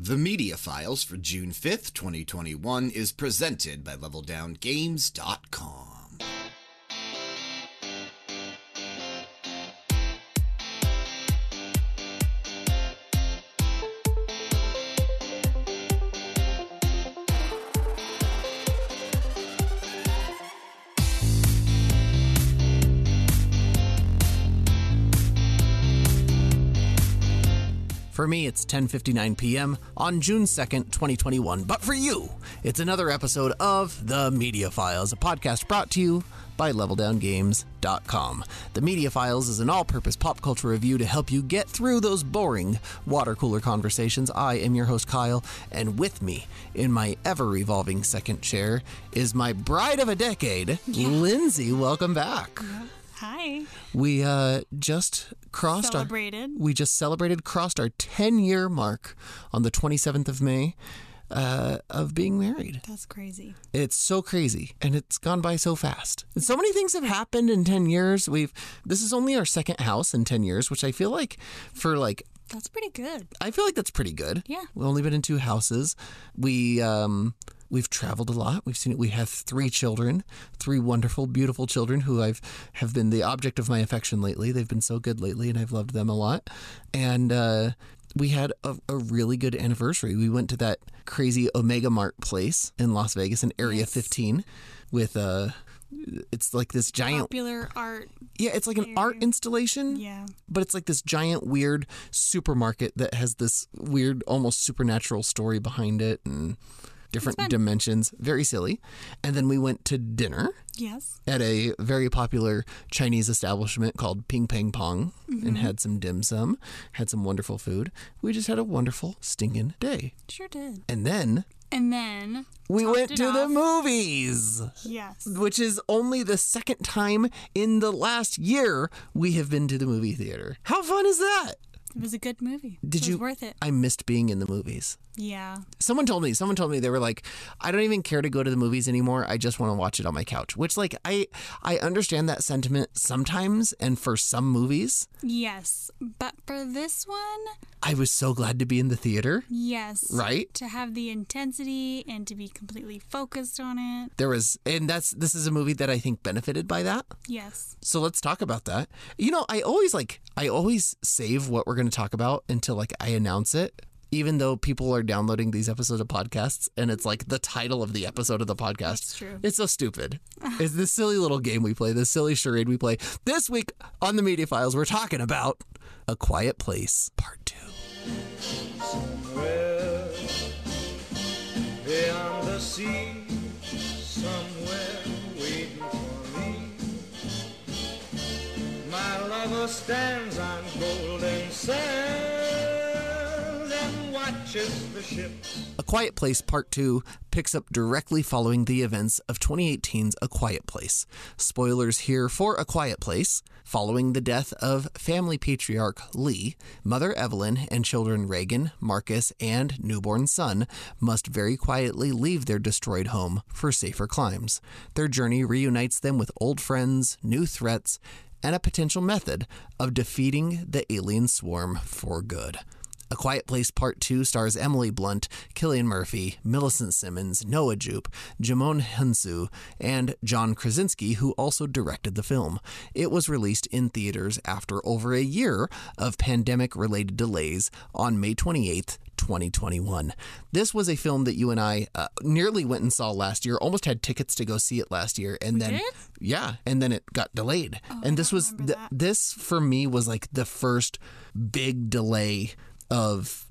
The Media Files for June 5th, 2021 is presented by LevelDownGames.com. me, it's 10:59 p.m. on June 2nd, 2021. But for you, it's another episode of The Media Files, a podcast brought to you by leveldowngames.com. The Media Files is an all-purpose pop culture review to help you get through those boring water cooler conversations. I am your host Kyle, and with me in my ever-revolving second chair is my bride of a decade, Lindsey. Welcome back. Hi. We uh, just crossed Celebrated. Our, we just celebrated, crossed our 10 year mark on the 27th of May uh, of being married. That's crazy. It's so crazy, and it's gone by so fast. And so many things have happened in 10 years. We've this is only our second house in 10 years, which I feel like for like That's pretty good. I feel like that's pretty good. Yeah. We've only been in two houses. We um we've traveled a lot. We've seen it. We have three children, three wonderful, beautiful children who I've have been the object of my affection lately. They've been so good lately, and I've loved them a lot. And uh, we had a, a really good anniversary. We went to that crazy Omega Mart place in Las Vegas in Area Yes. 15 with uh it's like this giant Popular art. yeah it's like an art installation Yeah. but it's like this giant weird supermarket that has this weird almost supernatural story behind it and different dimensions very silly and then we went to dinner Yes. at a very popular chinese establishment called ping pang pong Mm-hmm. and had some dim sum had some wonderful food we just had a wonderful stinking day Sure did. and then And then we went to the movies Yes. which is only the second time in the last year we have been to the movie theater how fun is that It was a good movie. Did it you? worth it. I missed being in the movies. Yeah. Someone told me. Someone told me they were like, I don't even care to go to the movies anymore. I just want to watch it on my couch. Which, like, I I understand that sentiment sometimes, and for some movies, Yes. But for this one, I was so glad to be in the theater. yes. Right? To have the intensity and to be completely focused on it. There was, and that's this is a movie that I think benefited by that. Yes. So let's talk about that. You know, I always like I always save what we're going to talk about until like I announce it. Even though people are downloading these episodes of podcasts and it's like the title of the episode of the podcast. That's true. It's so stupid. it's this silly little game we play, this silly charade we play. This week on the Media Files, we're talking about A Quiet Place Part 2. Somewhere beyond the sea, somewhere waiting for me. My lover stands on golden sands A Quiet Place Part 2 picks up directly following the events of 2018's A Quiet Place. Spoilers here for A Quiet Place. Following the death of family patriarch Lee, mother Evelyn and children Regan, Marcus, and newborn son must very quietly leave their destroyed home for safer climes. Their journey reunites them with old friends, new threats, and a potential method of defeating the alien swarm for good. A Quiet Place Part 2 stars Emily Blunt, Cillian Murphy, Millicent Simmons, Noah Jupe, Djimon Hounsou, and John Krasinski, who also directed the film. It was released in theaters after over a year of pandemic related delays on May 28th. 2021. This was a film that you and I uh, nearly went and saw last year. Almost had tickets to go see it last year, and then did? yeah, and then it got delayed. and this was th- this for me was like the first big delay of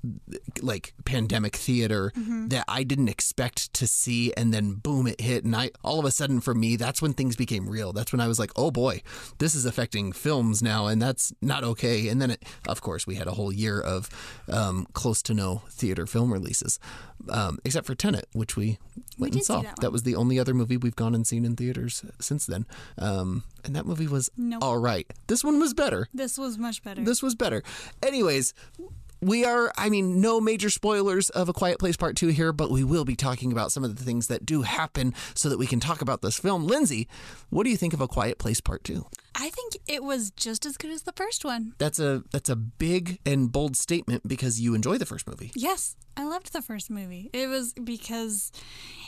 like pandemic theater Mm-hmm. that I didn't expect to see and then boom it hit and I all of a sudden for me that's when things became real that's when I was like oh boy this is affecting films now and that's not okay and then it, of course we had a whole year of um, close to no theater film releases um, except for Tenet which we went and saw that one. was the only other movie we've gone and seen in theaters since then um, and that movie was Nope. all right this one was better This was much better. this was better. Anyways, we are, I mean, no major spoilers of A Quiet Place Part 2 here, but we will be talking about some of the things that do happen so that we can talk about this film. Lindsey, what do you think of A Quiet Place Part 2? I think it was just as good as the first one. That's a that's a big and bold statement because you enjoy the first movie. Yes, I loved the first movie. It was because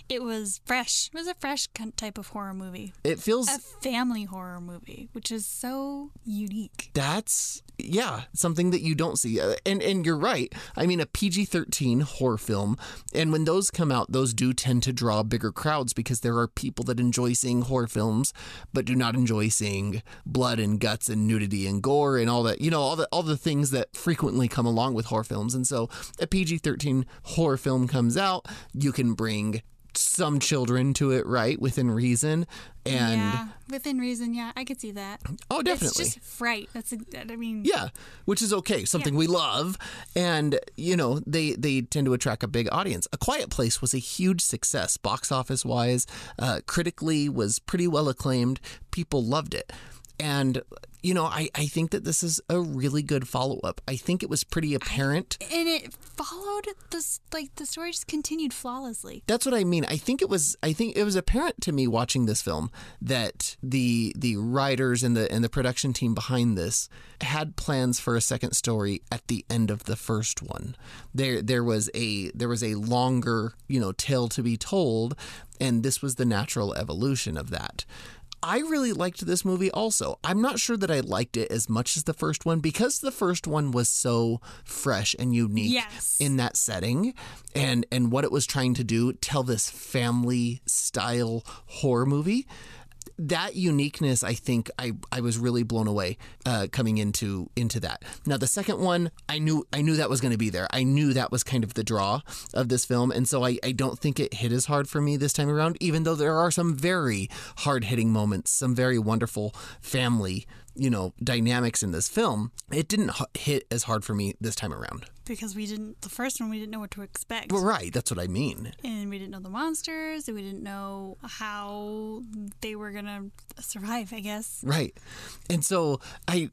it was fresh. It was a fresh type of horror movie, It feels a family horror movie, which is so unique. that's yeah something that you don't see Uh, and and you're right i mean a pg-13 horror film and when those come out those do tend to draw bigger crowds because there are people that enjoy seeing horror films but do not enjoy seeing blood and guts and nudity and gore and all that you know all the all the things that frequently come along with horror films and so a pg-13 horror film comes out you can bring some children to it right within reason and yeah, within reason. Yeah, I could see that. oh definitely It's just fright. That's. A, I mean. Yeah, which is okay, something we love, and you know they they tend to attract a big audience. A Quiet Place was a huge success, box office wise, uh, critically was pretty well acclaimed. People loved it, and you know I I think that this is a really good follow up. I think it was pretty apparent. And it followed this like the story just continued flawlessly. That's what I mean. I think it was. I think it was apparent to me watching this film that the the writers and the and the production team behind this had plans for a second story at the end of the first one. There there was a there was a longer you know tale to be told, and this was the natural evolution of that. I really liked this movie also. I'm not sure that I liked it as much as the first one because the first one was so fresh and unique Yes. in that setting and and what it was trying to do tell this family style horror movie that uniqueness i think i i was really blown away uh, coming into into that. Now the second one i knew i knew that was going to be there. I knew that was kind of the draw of this film and so i i don't think it hit as hard for me this time around even though there are some very hard hitting moments some very wonderful family you know dynamics in this film. It didn't hit as hard for me this time around because we didn't the first one we didn't know what to expect well, right that's what i mean and we didn't know the monsters and we didn't know how they were gonna survive i guess Right. And so I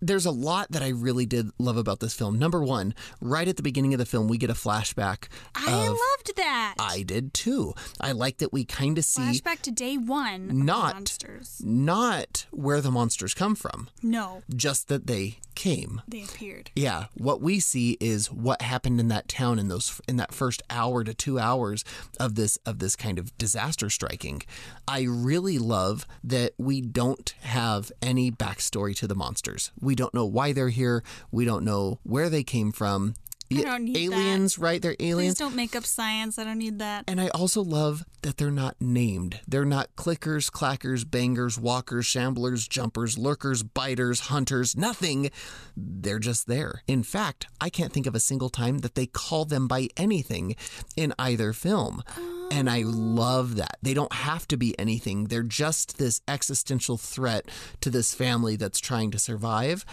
there's a lot that I really did love about this film. Number 1, right at the beginning of the film we get a flashback. i of- loved that I did too. I like that we kind of see flashback to day one of the Not- monsters not where the monsters come from, no just that they came. they appeared Yeah, what we see is what happened in that town in those in that first hour to 2 hours of this of this kind of disaster striking. I really love that we don't have any backstory to the monsters. We don't know why they're here. We don't know where they came from. I don't need that. aliens, right? They're aliens. please aliens. don't make up science i don't need that And I also love that they're not named. They're not clickers, clackers, bangers, walkers, shamblers, jumpers, lurkers, biters, hunters, nothing. They're just there. In fact, I can't think of a single time that they call them by anything in either film. And I love that. They don't have to be anything. They're just this existential threat to this family that's trying to survive.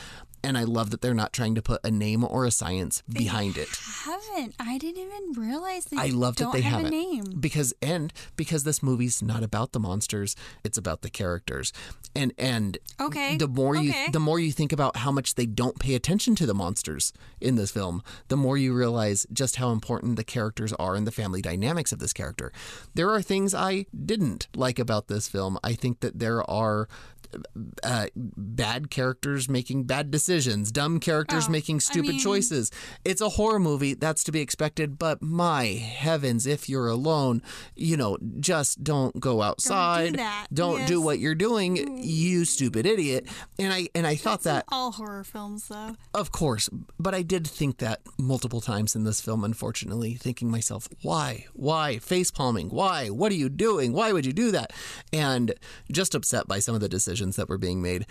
And I love that they're not trying to put a name or a science behind it. haven't i didn't even realize they I love that they have haven't a name because and because this movie's not about the monsters, it's about the characters. And and Okay, the more you the more you think about how much they don't pay attention to the monsters in this film, the more you realize just how important the characters are and the family dynamics of this character. There are things I didn't like about this film. I think that there are uh, bad characters making bad decisions, dumb characters Oh, making I stupid mean- choices. It's a horror movie, that's to be expected, but my heavens, if you're alone, you know, just don't go outside. that, Don't do yes. what you're doing, you stupid idiot. And I and I thought that all horror films though of course, but I did think that multiple times in this film, unfortunately, thinking myself, why? Why? Face palming? Why? What are you doing? Why would you do that? And just upset by some of the decisions that were being made.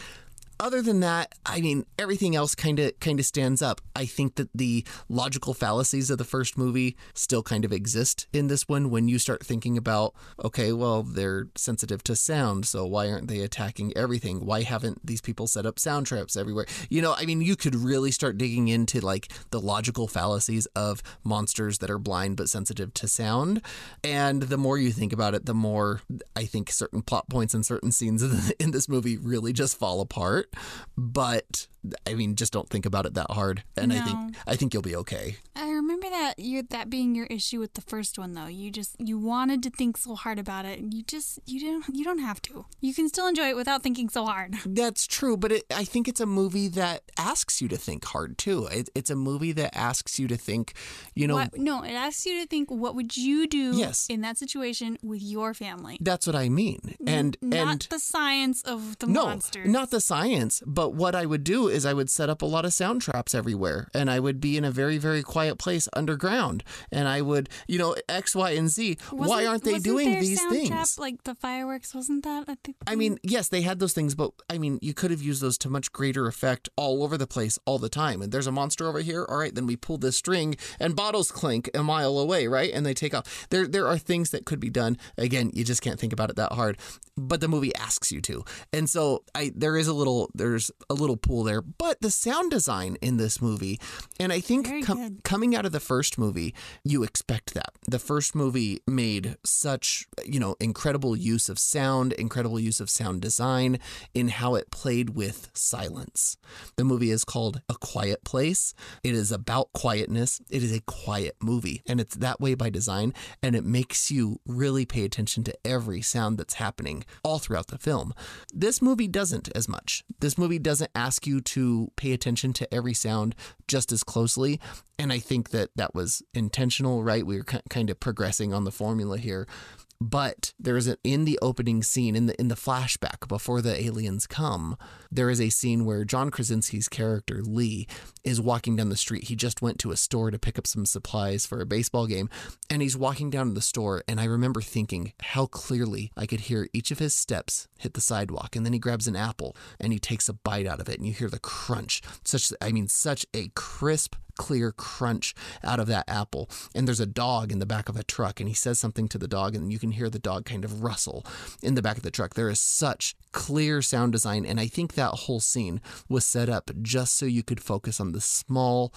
Other than that, I mean, everything else kind of kind of stands up. I think that the logical fallacies of the first movie still kind of exist in this one when you start thinking about, okay, well, they're sensitive to sound, so why aren't they attacking everything? Why haven't these people set up sound traps everywhere? You know, I mean, you could really start digging into like the logical fallacies of monsters that are blind but sensitive to sound. And the more you think about it, the more I think certain plot points and certain scenes in, this movie really just fall apart. But I mean, just don't think about it that hard, and I think I think you'll be okay. I remember that you that being your issue with the first one though. You just you wanted to think so hard about it. and You just you don't you don't have to. You can still enjoy it without thinking so hard. That's true, but it, I think it's a movie that asks you to think hard too. It, it's a movie that asks you to think, you know, What, no, it asks you to think what would you do Yes. in that situation with your family. that's what I mean. And not and the science of the no, monsters. not the science, but what I would do is I would set up a lot of sound traps everywhere, and I would be in a very very quiet place underground, and I would, you know, X, Y, and Z. Why Wasn't- aren't they doing these things? Trap, like the fireworks, wasn't that? I think. I mean, yes, they had those things, but I mean, you could have used those to much greater effect all over the place all the time. And there's a monster over here. All right, then we pull this string and bottles clink a mile away, right? And they take off. There, there are things that could be done. Again, you just can't think about it that hard. But the movie asks you to, and so I there is a little there's a little pool there. But the sound design in this movie, and I think com- coming out of the first movie, you expect that. The first movie made such, you know, incredible use of sound, incredible use of sound design in how it played with silence. The movie is called A Quiet Place. It is about quietness. It is a quiet movie, and it's that way by design, and it makes you really pay attention to every sound that's happening all throughout the film. This movie doesn't as much. This movie doesn't ask you to pay attention to every sound just as closely. And I think that that was intentional, right? We were kind of progressing on the formula here. But there is a, in the opening scene, in the in the flashback before the aliens come, there is a scene where John Krasinski's character Lee is walking down the street. He just went to a store to pick up some supplies for a baseball game, and he's walking down to the store. And I remember thinking how clearly I could hear each of his steps hit the sidewalk. And then he grabs an apple and he takes a bite out of it, and you hear the crunch. Such I mean, such a crisp clear crunch out of that apple. And there's a dog in the back of a truck, and he says something to the dog, and you can hear the dog kind of rustle in the back of the truck. There is such clear sound design, and I think that whole scene was set up just so you could focus on the small,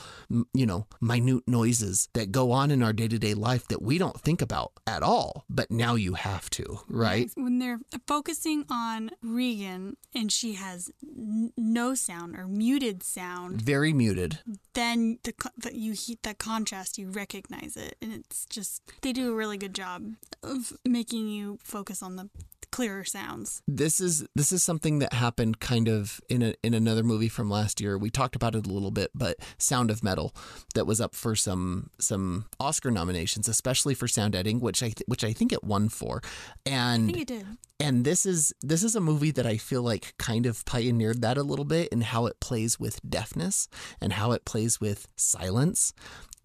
you know, minute noises that go on in our day to day life that we don't think about at all. But now you have to, right? When they're focusing on Regan and she has n- no sound or muted sound, Very muted. then the, the you heat that contrast, you recognize it, and it's just they do a really good job of making you focus on the clearer sounds. this is this is something that happened kind of in a, in another movie from last year. We talked about it a little bit, but Sound of Metal that was up for some some Oscar nominations, especially for sound editing, which I th- which I think it won for. I And think it did. and this is this is a movie that I feel like kind of pioneered that a little bit in how it plays with deafness and how it plays with silence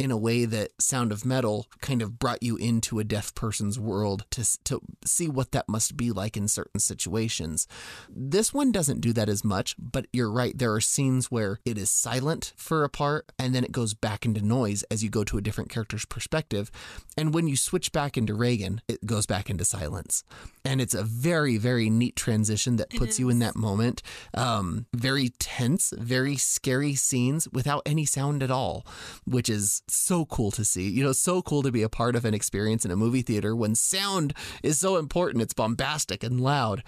in a way that Sound of Metal kind of brought you into a deaf person's world to to see what that must be like in certain situations. This one doesn't do that as much, but you're right. There are scenes where it is silent for a part and then it goes back into noise as you go to a different character's perspective. And when you switch back into Regan, it goes back into silence. And it's a very, very neat transition that puts you in that moment. Um, very tense, very scary scenes without any sound at all, which is so cool to see. You know, so cool to be a part of an experience in a movie theater when sound is so important. It's bombastic and loud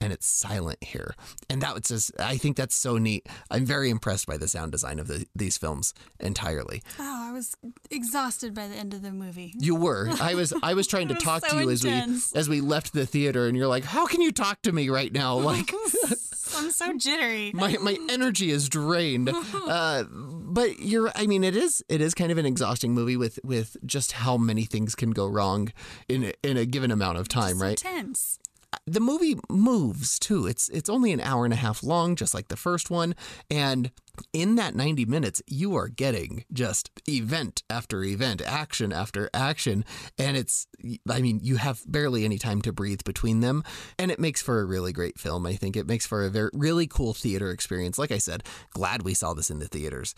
and it's silent here. And that was just, I think that's so neat. I'm very impressed by the sound design of the, these films entirely. Oh, I was exhausted by the end of the movie. You were. I was. I was trying to was talk so to you as we as we left the theater, and you're like, "How can you talk to me right now?" Like I'm so jittery. my my energy is drained. Uh, but you're. I mean, it is. It is kind of an exhausting movie with with just how many things can go wrong in in a given amount of time, It's right? Intense. The movie moves too. It's it's only an hour and a half long, just like the first one, and in that 90 minutes, you are getting just event after event, action after action, and it's I mean, you have barely any time to breathe between them, and it makes for a really great film. I think it makes for a very really cool theater experience. Like I said, glad we saw this in the theaters.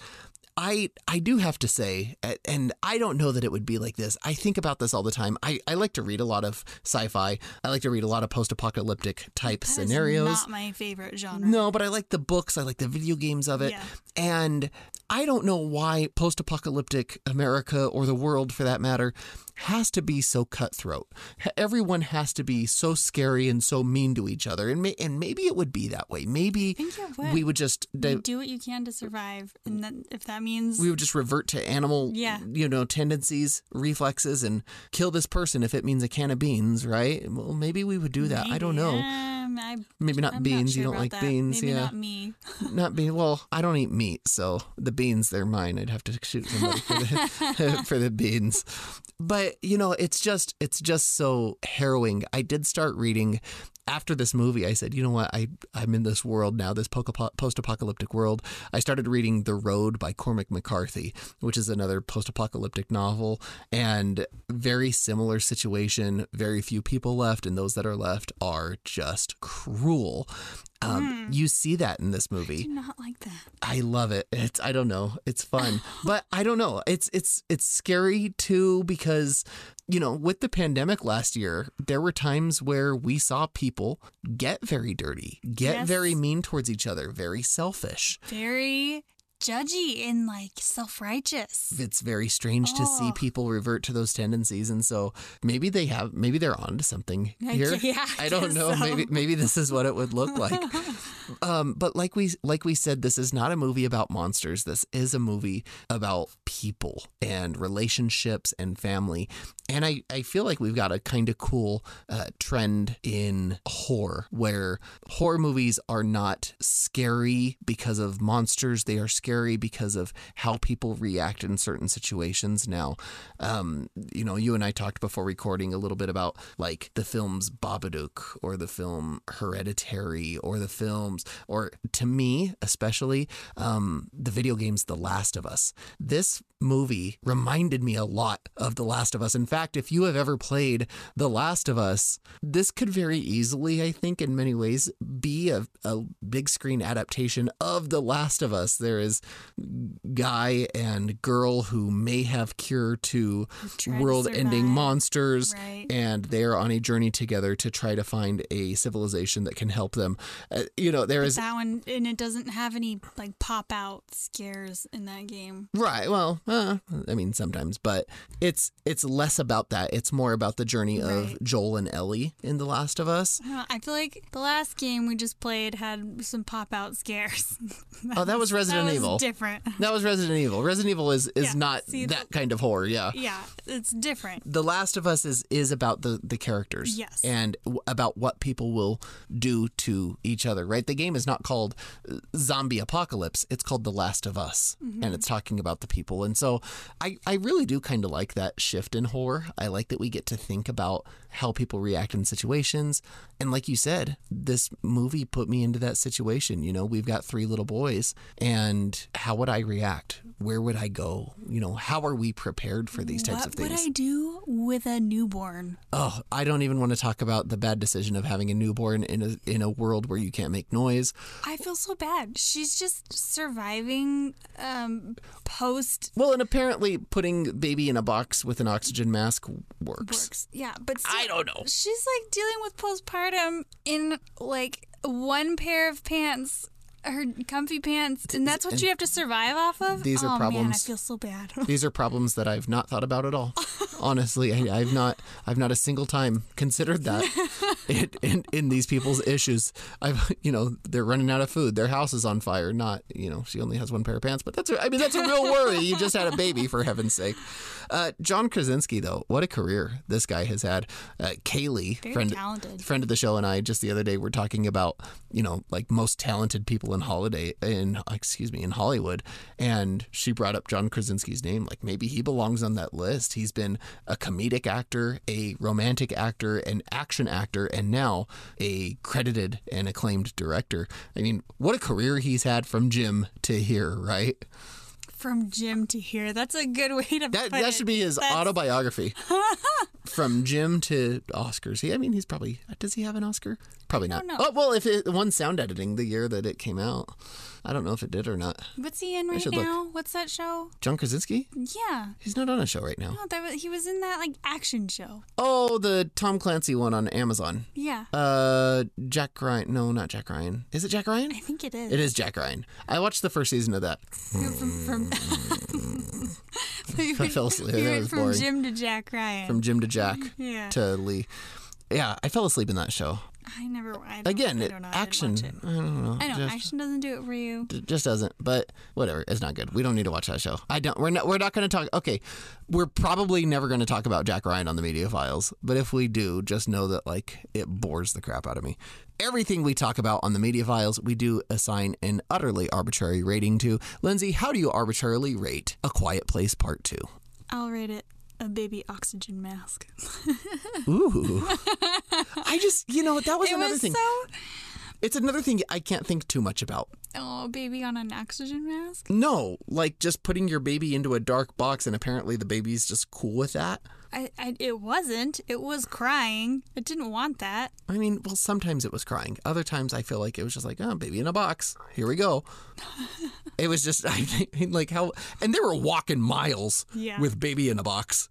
I I do have to say, and I don't know that it would be like this. I think about this all the time. I, I like to read a lot of sci-fi. I like to read a lot of post-apocalyptic type That scenarios. not my favorite genre. No, but I like the books. I like the video games of it. Yeah. And I don't know why post apocalyptic America or the world for that matter has to be so cutthroat. Everyone has to be so scary and so mean to each other. And, may, and maybe it would be that way. Maybe would. we would just do what you can to survive, and then if that means we would just revert to animal Yeah. you know tendencies reflexes and kill this person if it means a can of beans right well maybe we would do that i don't know Um, I, maybe not I'm beans. Sure you don't like that. beans Maybe yeah. not me. not beans well i don't eat meat so the beans they're mine. I'd have to shoot somebody for the, for the beans. But you know it's just it's just so harrowing. I did start reading after this movie, I said, you know what? I, I'm in this world now, this post apocalyptic world. I started reading The Road by Cormac McCarthy, which is another post apocalyptic novel, and very similar situation. Very few people left, and those that are left are just cruel. Um, You see that in this movie. I Not like that. I love it. It's I don't know. It's fun. but I don't know. It's it's it's scary too because you know, with the pandemic last year, there were times where we saw people get very dirty, get Yes. very mean towards each other, very selfish. Very judgy and like self righteous. It's very strange to see Oh. people revert to those tendencies and so maybe they have maybe they're onto something I here. gu- yeah, I I don't know. so. Maybe maybe this is what it would look like. Um, but like we like we said, this is not a movie about monsters. This is a movie about people and relationships and family. And I, I feel like we've got a kind of cool uh, trend in horror where horror movies are not scary because of monsters. They are scary because of how people react in certain situations. Now, um, you know, you and I talked before recording a little bit about like the films Babadook or the film Hereditary or the films, or to me especially, um, the video games The Last of Us. This movie reminded me a lot of The Last of Us. In fact, if you have ever played The Last of Us, this could very easily, I think, in many ways, be a, a big screen adaptation of The Last of Us. There is guy and girl who may have cure to try to world ending monsters Right. and they're on a journey together to try to find a civilization that can help them uh, you know there is That one, and it doesn't have any like pop out scares in that game. right well uh, i mean sometimes but it's it's less about that it's more about the journey of joel and ellie in the last of us I feel like the last game we just played had some pop out scares. oh that was resident that was evil different. that was resident evil resident evil is is Yeah, not see, that kind of horror yeah Yeah, it's different. The Last of Us is is about the the characters, Yes. and w- about what people will do to each other. Right? The game is not called uh, Zombie Apocalypse; it's called The Last of Us, and it's talking about the people. And so, I I really do kind of like that shift in horror. I like that we get to think about how people react in situations, and like you said, this movie put me into that situation. You know, we've got three little boys, and how would I react? Where would I go? You know, how are we prepared for these types What of things? What would I do with a newborn? Oh, I don't even want to talk about the bad decision of having a newborn in a in a world where you can't make noise. I feel so bad. She's just surviving um, post Well, and apparently putting baby in a box with an oxygen mask works. works. Yeah, but still, I don't know. She's like dealing with postpartum in like one pair of pants, her comfy pants, and that's what and you have to survive off of. these are oh, Man, I feel so bad. These are problems that I've not thought about at all. Honestly, I, I've not I've not a single time considered that in, in in these people's issues. I've you know they're running out of food. Their house is on fire. Not you know she only has one pair of pants, but that's a, I mean that's a real worry. You just had a baby for heaven's sake. Uh, John Krasinski though, what a career this guy has had. Uh, Kaylee, Very friend talented. friend of the show, and I just the other day were talking about you know like most talented people in holiday in excuse me in Hollywood, and she brought up John Krasinski's name. Like maybe he belongs on that list. He's been a comedic actor, a romantic actor, an action actor, and now a credited and acclaimed director. I mean, what a career he's had from Jim to here, right? From Jim to here. That's a good way to That that it. should be his That's- autobiography. from Jim to Oscars. He, I mean, he's probably does he have an Oscar? Probably not. know. Oh well, if it won sound editing the year that it came out, I don't know if it did or not. What's he in right should look. now? What's that show? John Krasinski? Yeah. He's not on a show right now. No, that was, he was in that like action show. Oh, the Tom Clancy one on Amazon. Yeah. Uh, Jack Ryan. No, not Jack Ryan. Is it Jack Ryan? I think it is. It is Jack Ryan. I watched the first season of that. From, from I fell asleep. That went from boring. Jim to Jack Ryan. From Jim to Jack yeah. to Lee. Yeah, I fell asleep in that show. I never. I Again, I it, don't know. I didn't action. watch it. I don't know. I know just, action doesn't do it for you. it just doesn't. But whatever, it's not good. We don't need to watch that show. I don't. We're not. We're not going to talk. Okay, we're probably never going to talk about Jack Ryan on the Media Files. But if we do, just know that like it bores the crap out of me. Everything we talk about on the Media Files, we do assign an utterly arbitrary rating to. Lindsey, how do you arbitrarily rate A Quiet Place Part Two? I'll rate it a baby oxygen mask. Ooh, I just you know that was it another was thing. so. It's another thing I can't think too much about. Oh, baby on an oxygen mask. No, like just putting your baby into a dark box and apparently the baby's just cool with that. I, I, it wasn't. It was crying. It didn't want that. I mean, well, sometimes it was crying. Other times I feel like it was just like, oh, baby in a box. Here we go. it was just, I think, like how, and they were walking miles Yeah. with baby in a box.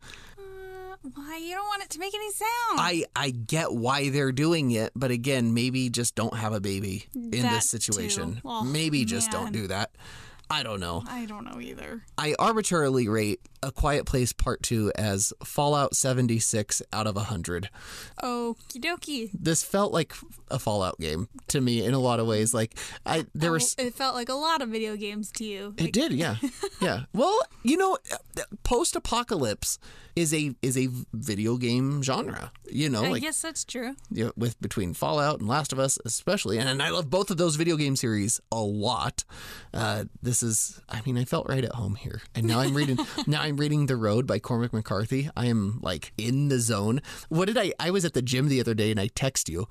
Why you don't want it to make any sound? I, I get why they're doing it, but again, maybe just don't have a baby in That this situation. Oh, maybe just don't do that. I don't know. I don't know either. I arbitrarily rate A Quiet Place Part 2 as Fallout 76 out of 100. Okie dokie. This felt like a Fallout game to me in a lot of ways. Like I there Oh, was it felt like a lot of video games to you. it did, yeah. Yeah. Well, you know, post-apocalypse is a is a video game genre, you know, I like guess that's true. you know, with between Fallout and Last of Us, especially, and I love both of those video game series a lot. Uh, this is, I mean, I felt right at home here, and now I'm reading. now I'm reading The Road by Cormac McCarthy. I am like in the zone. What did I? I was at the gym the other day, and I text you,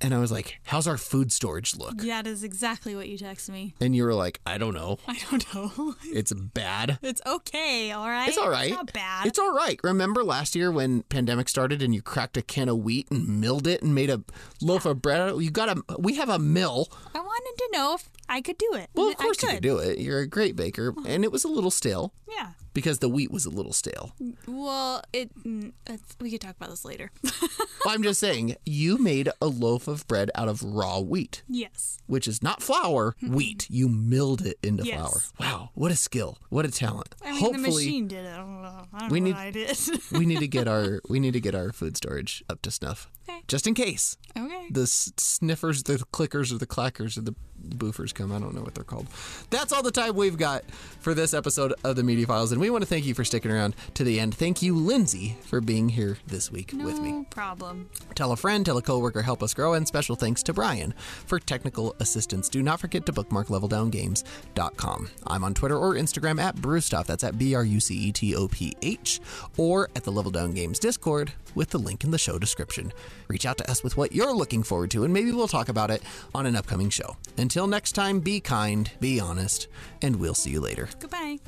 and I was like, "How's our food storage look?" That is exactly what you text me. And you were like, "I don't know. I don't know. It's bad." it's okay. All right. It's all right. not bad. It's all right. Remember last year when pandemic started and you cracked a can of wheat and milled it and made a loaf of bread? out of it? You got a. We have a mill. I wanted to know if I could do it. Well, of course I you could do it. You're a great baker, and it was a little stale Yeah. Because the wheat was a little stale. Well, it. mm, It's, we could talk about this later. I'm just saying, you made a loaf of bread out of raw wheat, yes. which is not flour, wheat. You milled it into Yes. flour. Wow, what a skill! What a talent! I mean, the Hopefully, machine did it. I don't know. I don't We know need- what I did. we need to get our we need to get our food storage up to snuff, Okay. just in case. okay. the s- sniffers, the clickers, or the clackers, or the boofers come. I don't know what they're called. That's all the time we've got for this episode of the Media Files, and we want to thank you for sticking around to the end. Thank you, Lindsey, for being here this week with me. No problem. Tell a friend, tell a coworker, help us grow, and special thanks to Brian for technical assistance. Do not forget to bookmark leveldowngames.com. I'm on Twitter or Instagram at brucetoph. That's at B R U C E T O P H, or at the Level Down Games Discord with the link in the show description. Reach out to us with what you're looking forward to, and maybe we'll talk about it on an upcoming show. Until next time, be kind, be honest, and we'll see you later. Goodbye.